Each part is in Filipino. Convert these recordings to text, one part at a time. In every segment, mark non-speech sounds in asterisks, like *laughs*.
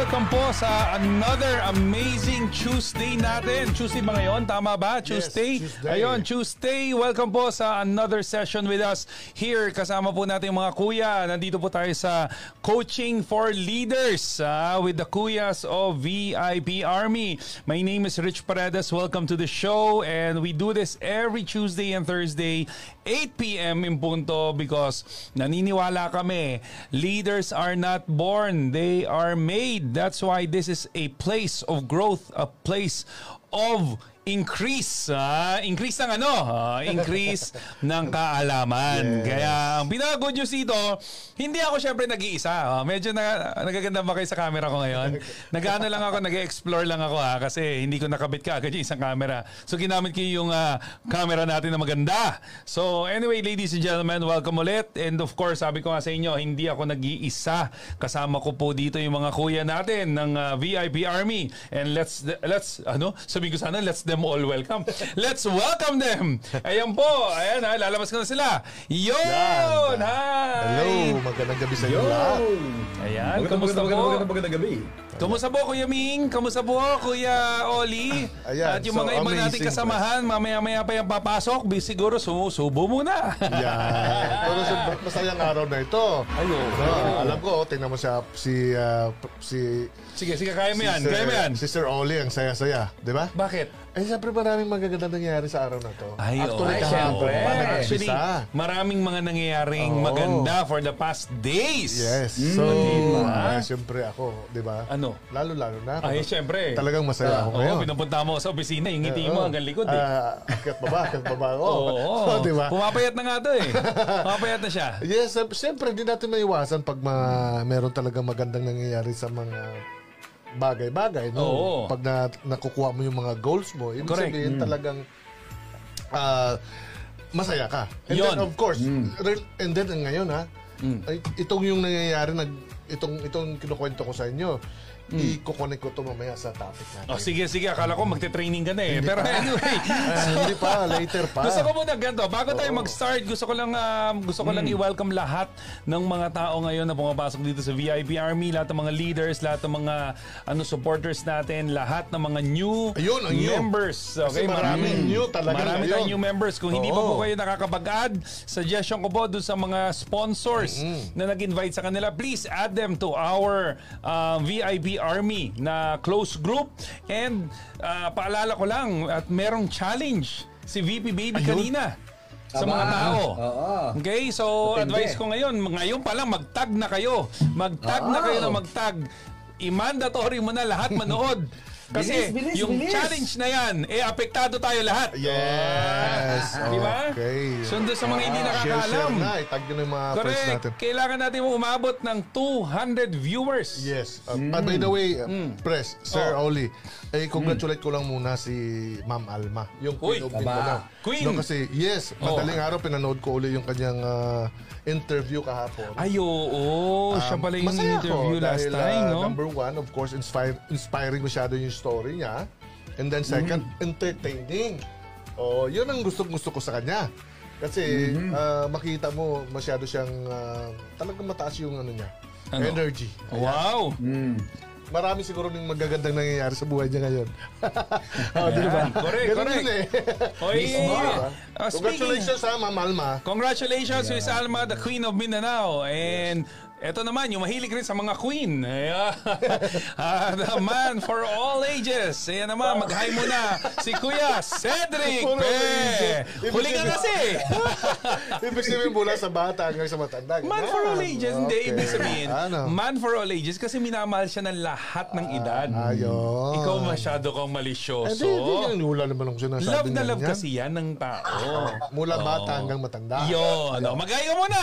Welcome po sa another amazing Tuesday natin. Tuesday ba ngayon? Tama ba? Tuesday? Tuesday. Ayun, Tuesday. Welcome po sa another session with us here. Kasama po natin mga kuya. Nandito po tayo sa Coaching for Leaders ah, with the kuyas of VIP Army. My name is Rich Paredes. Welcome to the show. And we do this every Tuesday and Thursday, 8 p.m. in punto because naniniwala kami, leaders are not born, they are made. That's why this is a place of growth, a place of increase. ah increase ng ano? Ah, increase *laughs* ng kaalaman. Kaya ang pinaka-good news dito, hindi ako syempre nag-iisa. Ah, medyo na, nagaganda ba kayo sa camera ko ngayon? *laughs* Nag-ano lang ako, nag-explore lang ako ha, kasi hindi ko nakabit ka agad yung isang camera. So ginamit ko yung ah, camera natin na maganda. So anyway, ladies and gentlemen, welcome ulit. And of course, sabi ko nga sa inyo, hindi ako nag-iisa. Kasama ko po dito yung mga kuya natin ng ah, VIP Army. And let's, let's, ano, sabi ko sana, let's them all welcome. *laughs* Let's welcome them. Ayan po. Ayan ha, lalabas ko na sila. Yun! Hi! Hello, magandang gabi sa inyo lahat. Ayan, Magandang, kamusta magandang, po? magandang, magandang, magandang gabi. Kamusta po Kuya Ming? Kamusta po Kuya Oli? Ayan, At yung so mga iba amazing, nating kasamahan, mamaya-maya pa yung papasok, Bi- siguro sumusubo muna. Yan. Pero sa *laughs* masayang araw na ito. Ayo. No, alam ko, tingnan mo siya, si, ah, si, Sige, sige, kaya mo yan, si kaya mo yan. Si Sir Oli, ang saya-saya. Di ba? Bakit? Eh, siyempre maraming magaganda nangyari sa araw na to. Ay, Actually, oo. kahapon pa syempre. Actually, nag-umpisa. maraming mga nangyayaring Oo. maganda for the past days. Yes. So, Diba? eh, siyempre ako, di ba? Ano? Lalo-lalo na. Ay, syempre. Talagang masaya ako Oo, ngayon. pinupunta mo sa opisina, yung ngiti mo Oo. hanggang likod eh. Ah, akyat baba, akyat baba ako. *laughs* Oo. So, *laughs* di ba? Pumapayat na nga to eh. *laughs* Pumapayat na siya. Yes, siyempre, siyempre hindi natin maiwasan pag ma, meron talagang magandang nangyayari sa mga bagay-bagay, no? Oo. Pag na, nakukuha mo yung mga goals mo, ibig Correct. sabihin talagang ah, masaya ka. And Yun. then of course, re- and then ngayon ha, ay, itong yung nangyayari nag itong itong kinukwento ko sa inyo, i-connect ko to mamaya sa topic natin. Oh, sige, sige. Akala ko magte-training ka na eh. Pero anyway. *laughs* Ah, hindi pa, later pa. Gusto ko muna ganito, bago tayo mag-start, gusto ko lang um, gusto ko lang Hmm. i-welcome lahat ng mga tao ngayon na pumapasok dito sa VIP Army, lahat ng mga leaders, lahat ng mga ano supporters natin, lahat ng mga new Ayun, ang new. members. Okay, Kasi maraming new talaga Marami tayong new members. Kung hindi pa po Oo. kayo nakakapag-add, suggestion ko po dun sa mga sponsors na nag-invite sa kanila, please add them to our uh, VIP Army na close group. And uh, paalala ko lang, at merong challenge si VP Baby kanina sa Aba. mga tao. Oo. Okay, so Depende. advice ko ngayon, ngayon pa lang mag-tag na kayo. Mag-tag na Ah. kayo na mag-tag. I-mandatory mo na lahat manood. *laughs* Kasi Bilis, bilis, yung bilis. challenge na yan, eh apektado tayo lahat. Yes. Di ba? Okay. Sundo sa mga hindi Share, share nakakaalam. na. Itag nyo na yung mga friends Correct. natin. Kailangan natin umabot ng 200 viewers. Yes. Uh, and by the way, uh, Press, Sir Oh. Oli, eh, congratulate ko lang muna si Ma'am Alma. Yung Uy, Queen of. Mindanao. Queen. No, kasi, yes, Oh. madaling araw pinanood ko uli yung kanyang ah, interview kahapon. Ay, oo. siya Um, pala yung masaya ako interview last dahil, time, ah, no? Number one, of course, inspire, inspiring masyado yung story niya. And then second, Mm-hmm. entertaining. Oh, yun ang gusto-gusto ko sa kanya. Kasi Mm-hmm. ah, makita mo masyado siyang ah, talagang mataas yung ano niya. Ano? Energy. Wow. Marami siguro ng magagandang nangyayari sa buhay niya ngayon. *laughs* oh, di ba? Correct, Ganun correct. yun eh. Oy, Mismo, speaking- Congratulations ha, Ma'am Alma. Congratulations, Miss Alma, the Queen of Mindanao. And eto naman, yung mahilig rin sa mga queen. Ayan. *laughs* Ah, the man for all ages. Ayan naman, mag-hi muna si Kuya Cedric Pe. Huli ka kasi. *laughs* Ibig sabihin mula sa bata hanggang sa matanda. Man for all ages. Hindi, Okay. ibig sabihin, Ano? man for all ages kasi minamahal siya ng lahat ng edad. Ayun. Ikaw masyado kang Hindi, malisyoso. hindi. Wala naman ako sinasabi Love na love ganyan. kasi yan ng tao. Mula bata hanggang matanda. Yun. Ano, mag-hi ka muna.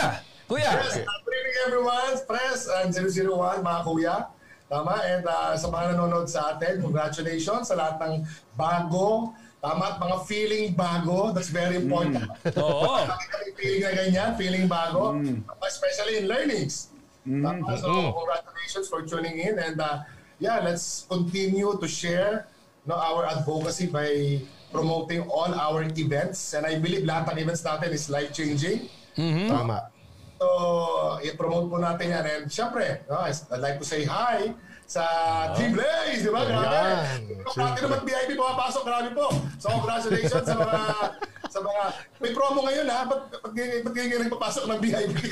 Kuya. Yes, uh, good evening everyone. Press and 001, mga kuya. Tama? And uh, sa mga nanonood sa atin, congratulations sa lahat ng bago. Tama? At mga feeling bago. That's very important. Oo. Kami feeling na ganyan, feeling bago. Especially in learnings. Tama? So, congratulations for tuning in. And uh, yeah, let's continue to share no, our advocacy by promoting all our events. And I believe lahat ng events natin is life-changing. Tama. So, i-promote po natin yan. And syempre, no, I'd like to say hi sa Team Blaze, di ba? Grabe. Pati naman VIP pumapasok, grabe po. So, congratulations sa mga sa mga may promo ngayon ha. Ba't, ba't, ba't, ba't ngayon ngayon papasok ng VIP? *laughs*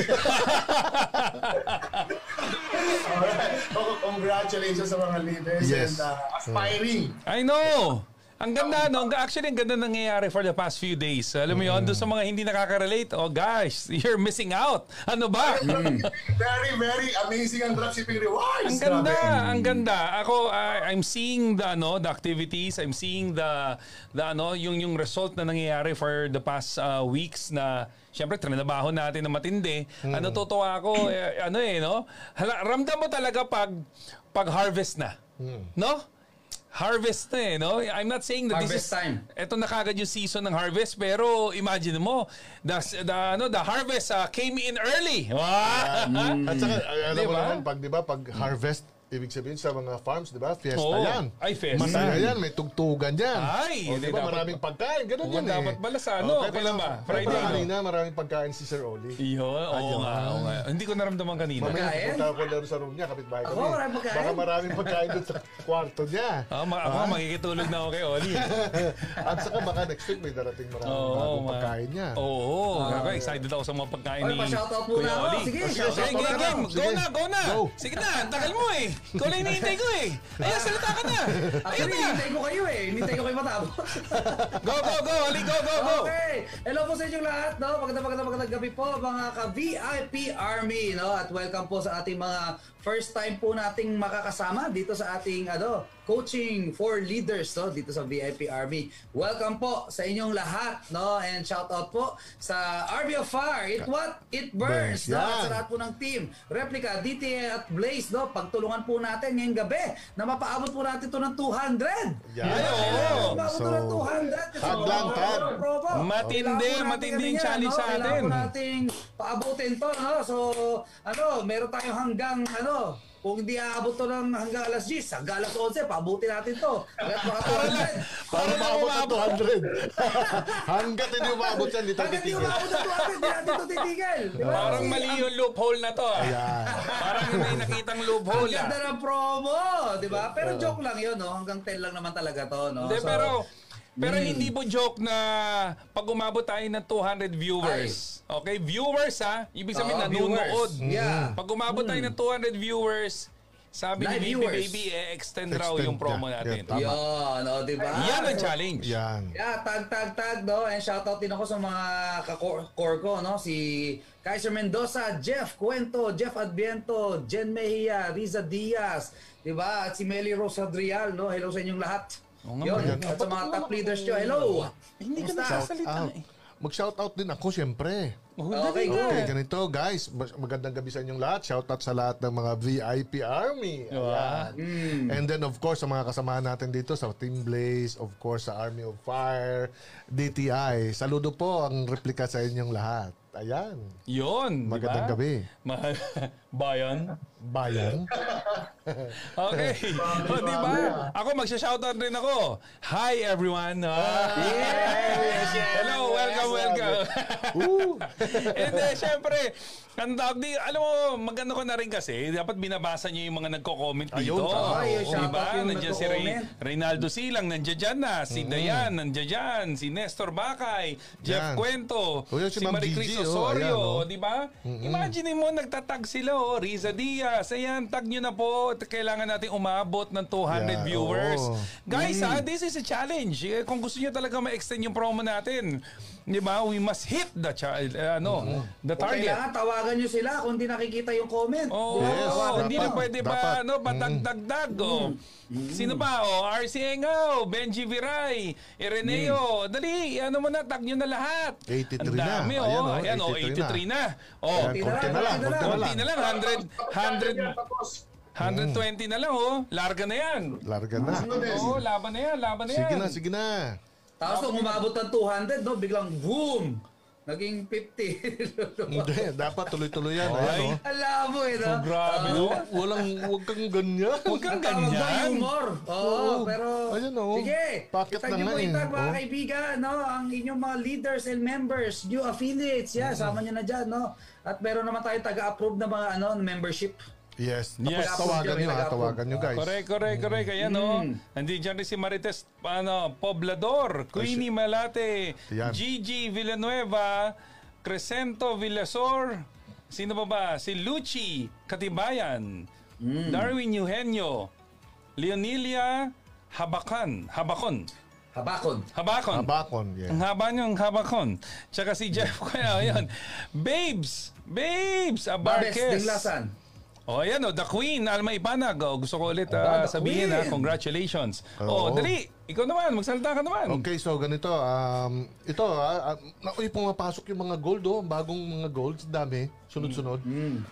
Alright. So, congratulations sa mga leaders Yes. and uh, aspiring. I know! Ang ganda, no? Ang- Actually, ang ganda nangyayari for the past few days. Alam mo yun, doon sa mga hindi nakaka-relate, oh guys, you're missing out. Ano ba? Very, *laughs* very amazing ang dropshipping rewards. Ang ganda, Grabe. ang ganda. Ako uh, I'm seeing the ano, the activities, I'm seeing the the ano, yung yung result na nangyayari for the past uh, weeks na Siyempre, trinabaho natin na matindi. Ano tutuwa ako, eh, ano eh, no? Hala, ramdam mo talaga pag pag harvest na. No? Harvest na eh, no? I'm not saying that this is... Harvest time. Ito na kagad yung season ng harvest, pero imagine mo, the, the, ano, the harvest uh, came in early. Wow! At saka, ay, *laughs* alam mo Diba? naman, pag, di ba, pag harvest, ibig sabihin sa mga farms, di ba, fiesta Oo. yan. Ay, fiesta. Masaya yan, may tugtugan yan. Ay, o, hindi di ba, dapat- maraming pagkain, ganun Oo, yan eh. dapat pala sa ano, kaya kailan pala- ba? kaya Friday, pala no? kanina, maraming pagkain si Sir Oli. Yun, oo nga, oo nga. Hindi ko naramdaman kanina. Mamaya Pagkain? pupunta ako laro sa room niya, kapitbahay Ako, kami. maraming pagkain? Baka maraming pagkain doon sa kwarto niya. Ah, ma- ako makikitulog na ako kay Oli. *laughs* At saka baka next week may darating maraming Oo, bagong ma- pagkain niya. Oo, oh, excited ako sa mga pagkain Oy, ni pa-shoutout Kuya muna ako. Oli. Sige, shoutout game, muna game, ako. game. Go Sige. na, go na. Go. Sige na, ang tagal mo eh. *laughs* Ikaw lang hinihintay ko eh. Ayan, salita ka na. *laughs* Ayan Actually, na. hinintay ko kayo eh. Hinintay ko kayo matapos. *laughs* Go, go, go, Oli, go, go, go. Okay. Hello po sa inyong lahat, no? Magandang magandang magandang gabi po, mga ka-VIP Army, no? At welcome po sa ating mga first time po nating makakasama dito sa ating ano, coaching for leaders, no? Dito sa VIP Army. Welcome po sa inyong lahat, no? And shout out po sa Army of Fire. It what? It burns, Burns, no? At yan. sa lahat po ng team. Replica, DTA at Blaze, no? Pagtulungan po natin ngayong gabi na mapaabot po natin to ng 200. Yan. Ay, oo. Maabot to ng 200. Kasi tag lang, tag. Propo. Matindi, Kailangan matindi yung challenge sa Kailangan atin. po nating paabutin to, no? So, ano, meron tayong hanggang, ano, kung hindi aabot to ng hanggang alas 10, hanggang alas 11, paabutin natin to. Hanggat mga 200. Para maabot ng 200. *laughs* Hanggat hindi umabot yan, di tayo Hanggat hindi titigil. umabot ng 200, hindi natin to titigil. Parang mali ang- yung loophole na to. ah. Ayan. Parang may nakitang Ang loophole ah. ganda ng promo, di ba? Pero joke lang yun, no? Hanggang 10 lang naman talaga to, no? Hindi, So, pero pero hindi po joke na pag umabot tayo ng 200 viewers. Okay? Viewers ha? Ibig sabihin Oo, nanonood. viewers. Yeah. Pag umabot tayo ng 200 viewers, sabi Live ni viewers. Baby Baby, eh-extend raw Extend yung promo niya. natin. Yeah, tama. Yun, o, di ba? Yan ang challenge. Yan. Yeah, tag tag tag no and shoutout din ako sa mga ka-core ko no si Kaiser Mendoza, Jeff Cuento, Jeff Adviento, Jen Mejia, Riza Diaz, 'di ba? At si Meli Rose Adrial no. Hello sa inyong lahat. Oo nga, Yun. maganda. At sa mga top leaders nyo, hello. Hindi ka Kumusta? nagsasalita Out. eh. Mag-shoutout din ako, syempre. Oh, Okay, nga. Okay, ganito guys. Mag- Magandang gabi sa inyong lahat. Shoutout sa lahat ng mga VIP Army. Ayan. And then of course sa mga kasamahan natin dito sa Team Blaze, of course sa Army of Fire, DTI. Saludo po ang replika sa inyong lahat. Ayan. Yun, di ba? Magandang gabi. Mahal. *laughs* Bayan. Bayan. *laughs* Okay. o, di ba? Ako, magsha-shoutout rin ako. Hi, everyone. Ah. Hello, welcome, welcome. *laughs* And then, syempre, ang tawag di, alam mo, maganda ko na rin kasi, dapat binabasa niyo yung mga nagko-comment dito. Ayun. Ay, yung Di shoutout ba? yung Nandiyan si Ray. Reynaldo Silang, nandiyan dyan na. Si Dayan, nandiyan dyan. Si Nestor Bakay, Jeff Yan. Cuento, O, yun si, si Marie Cris oh, Osorio, ayan, oh. di ba? Imagine mo, nagtatag sila, oh. Riza Diaz, ayan, tag nyo na po. Kailangan natin umabot ng 200 Yeah, viewers. oo. Guys, ah, this is a challenge. Eh, Kung gusto niyo talaga ma-extend yung promo natin, di ba? We must hit the child, eh, ano, the Kung target. kailangan tawagan nyo sila kung di nakikita yung comment. Oo, Yes, oo, hindi na pwede ba dapat. ano, patagdagdag oh. Sino ba? Oh, RC Engao, Benji Viray, Ireneo. Dali, ano mo na, tag nyo na lahat. 83 Ang dami, na. oh. Ayan, oh, Ayan, oh, 83 na. Oh, Ayan, konti na lang, konti na konti lang. na lang, 100, 100, Tapos, 120 na lang, oh. Larga na yan. Larga na. Oo, laban na yan, laban na yan. Sige na, sige na. Tapos kung umabot ng 200, no, biglang boom! naging 50. *laughs* Hindi, dapat tuloy-tuloy yan. Ay. Ayan, oh. Alam mo eh, no? So, grabe, no? Walang, huwag kang ganyan. Huwag kang Tawag ganyan. humor? Oo, Oo. pero... Ayun, oh. Sige, itag na niyo nga po eh. itag mga Oh. kaibigan, no? Ang inyong mga leaders and members, new affiliates, yeah, sama niyo na dyan, no? At meron naman tayo taga-approve na mga ano, membership. Yes. Yes. Tapos tawagan nyo ha, Tawagan. nyo guys. Correct, correct, correct. Ayan, no? Mm. Nandiyan dyan rin si Marites ano, Poblador, Queenie Malate, Yan. Gigi Villanueva, Crescento Villasor, sino ba ba? Si Luchi Katibayan, Mm. Darwin Eugenio, Leonilia Habakan, Habakon, Habakon. Habakon. Abakon. Ang Yeah. haba niyang habakon. Tsaka si Jeff kaya, ayun. Babes! Babes! Babes Abarques! Dinglasan. Oh, ayan o, The Queen, Alma Ipanag. O, gusto ko ulit ah, The sabihin ha, congratulations. O, Oo. dali, ikaw naman, magsalita ka naman. Okay, so ganito. Um, ito, ah, ah, na- uy, pumapasok yung mga gold, oh. Bagong mga golds, dami. Sunod-sunod.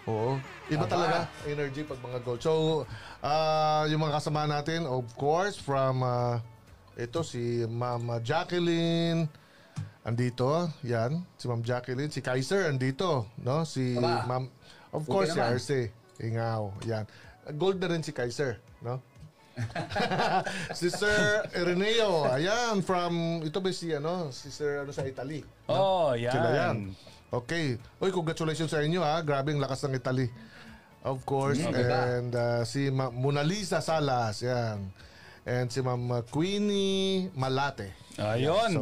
Oo. Iba talaga, energy pag mga gold. So, ah, yung mga kasama natin, of course, from, ah, ito, si Ma'am Jacqueline, andito, yan, si Ma'am Jacqueline, si Kaiser, andito, no? Si Aba. Ma'am, of course, si naman. Arce, Ingaw, yan. Gold na rin si Kaiser, no? *laughs* si Sir Ireneo, ayan, from, ito ba si, ano, si Sir, ano, sa Italy. Oh, yan. Sila yan. Okay. Uy, congratulations sa inyo, ha. Grabe ang lakas ng Italy. Of course. Mm? And uh, si Ma- Mona Lisa Salas, yan. And si Ma'am Queenie Malate. Ayun. So,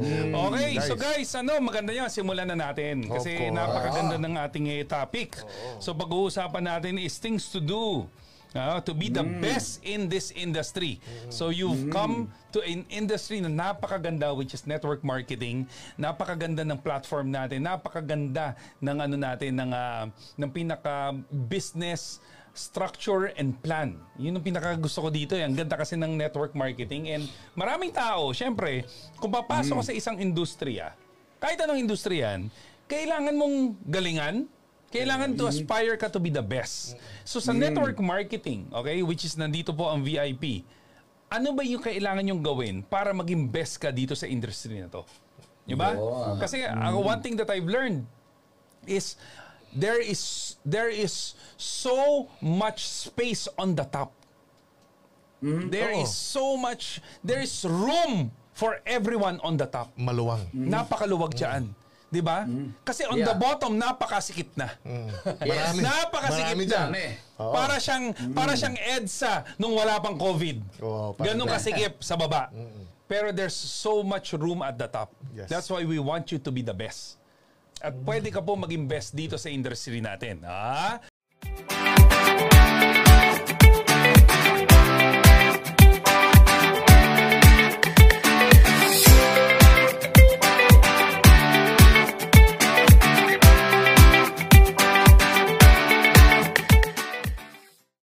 okay, guys. so guys, ano, maganda yan. Simulan na natin. Kasi napakaganda ng ating eh, topic. So pag-uusapan natin is things to do. ah, to be the Mm. best in this industry. So you've come to an industry na napakaganda which is network marketing. Napakaganda ng platform natin. Napakaganda ng ano natin ng ah, ng pinaka business structure and plan. Yun ang pinaka gusto ko dito. eh. Ang ganda kasi ng network marketing and maraming tao, syempre, kung papasok ka sa isang industriya, kahit anong industriya yan, kailangan mong galingan, kailangan to aspire ka to be the best. So sa network marketing, okay, which is nandito po ang VIP, ano ba yung kailangan yung gawin para maging best ka dito sa industry na to? Di ba? Oo. Kasi uh, one thing that I've learned is there is there is so much space on the top. There Oo. is so much there is room for everyone on the top. Maluwang. Napakaluwag diyan. 'Di ba? Kasi on Yeah. the bottom napakasikip na. Yes. Napakasikip Marami na. dyan. Oo. Para siyang para siyang EDSA nung wala pang COVID. Oo, parang Ganun kasikip sa baba. Pero there's so much room at the top. Yes. That's why we want you to be the best. At pwede ka po mag-invest dito sa industry natin. Ah?